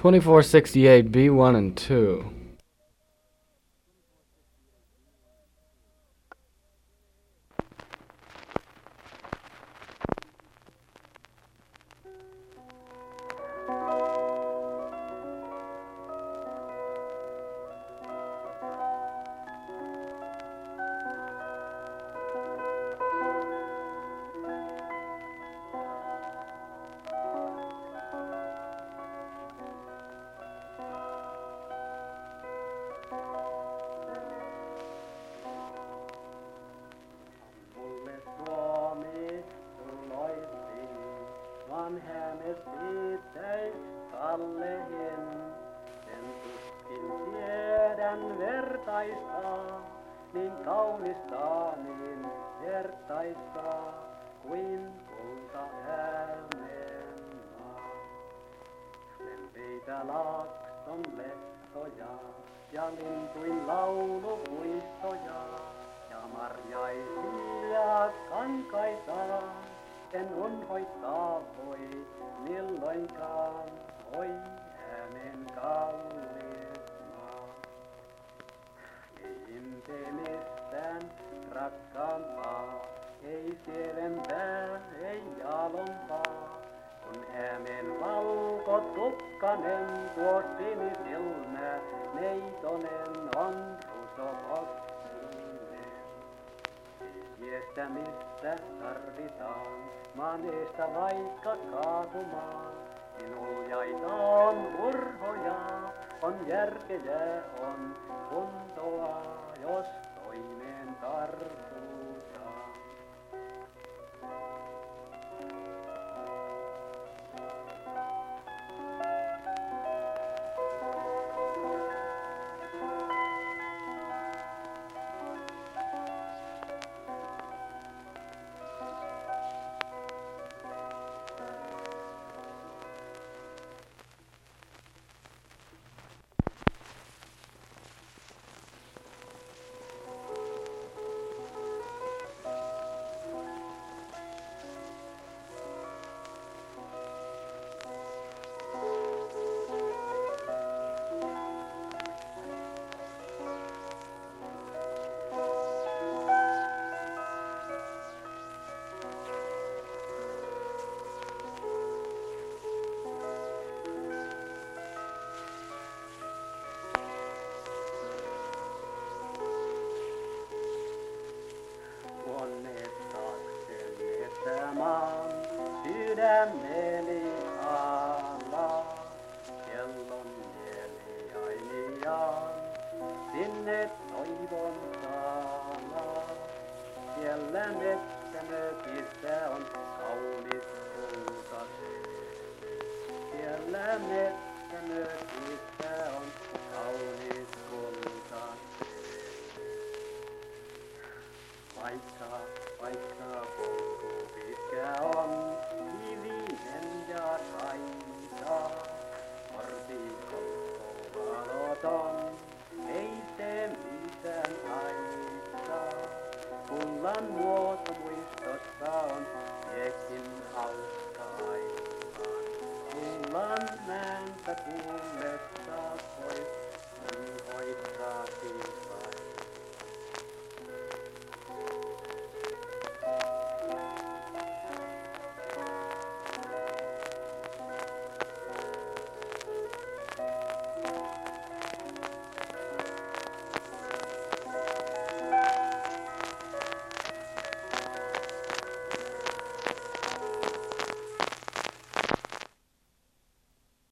2468 B1 and 2. pitäis Kallehin. Sen tuskin tiedän vertaista, niin kaunista, niin vertaista kuin kulta Hämeenmaa. Lempeitä laakson lehtoja ja lintuin laulupuistoja ja marjaisia kankaita. En unhoittaa voi milloinkaan, oi hänen kallis maa. Ei intimissään rakkaampaa, ei sievempää, ei jalompaa. Kun äänen valko tukkanen, tuo sinisilmä, neitonen on rusopossinen. Missä tarvitaan, maaneesta vaikka kaatumaan. Uljaita on urhoja, on järkeä, on kuntoa, jos Onnetakseni maan sydämeni alla, kellon mieli ainiaan, sinne toivon saana. Siellä metsämökissä on kaunis kultaseen. Siellä metsämökissä on kaunis kultaseen. Vaikka Kullan muoto muistossa on, sekin hauska aikaan. Kullan ääntä kuunnella.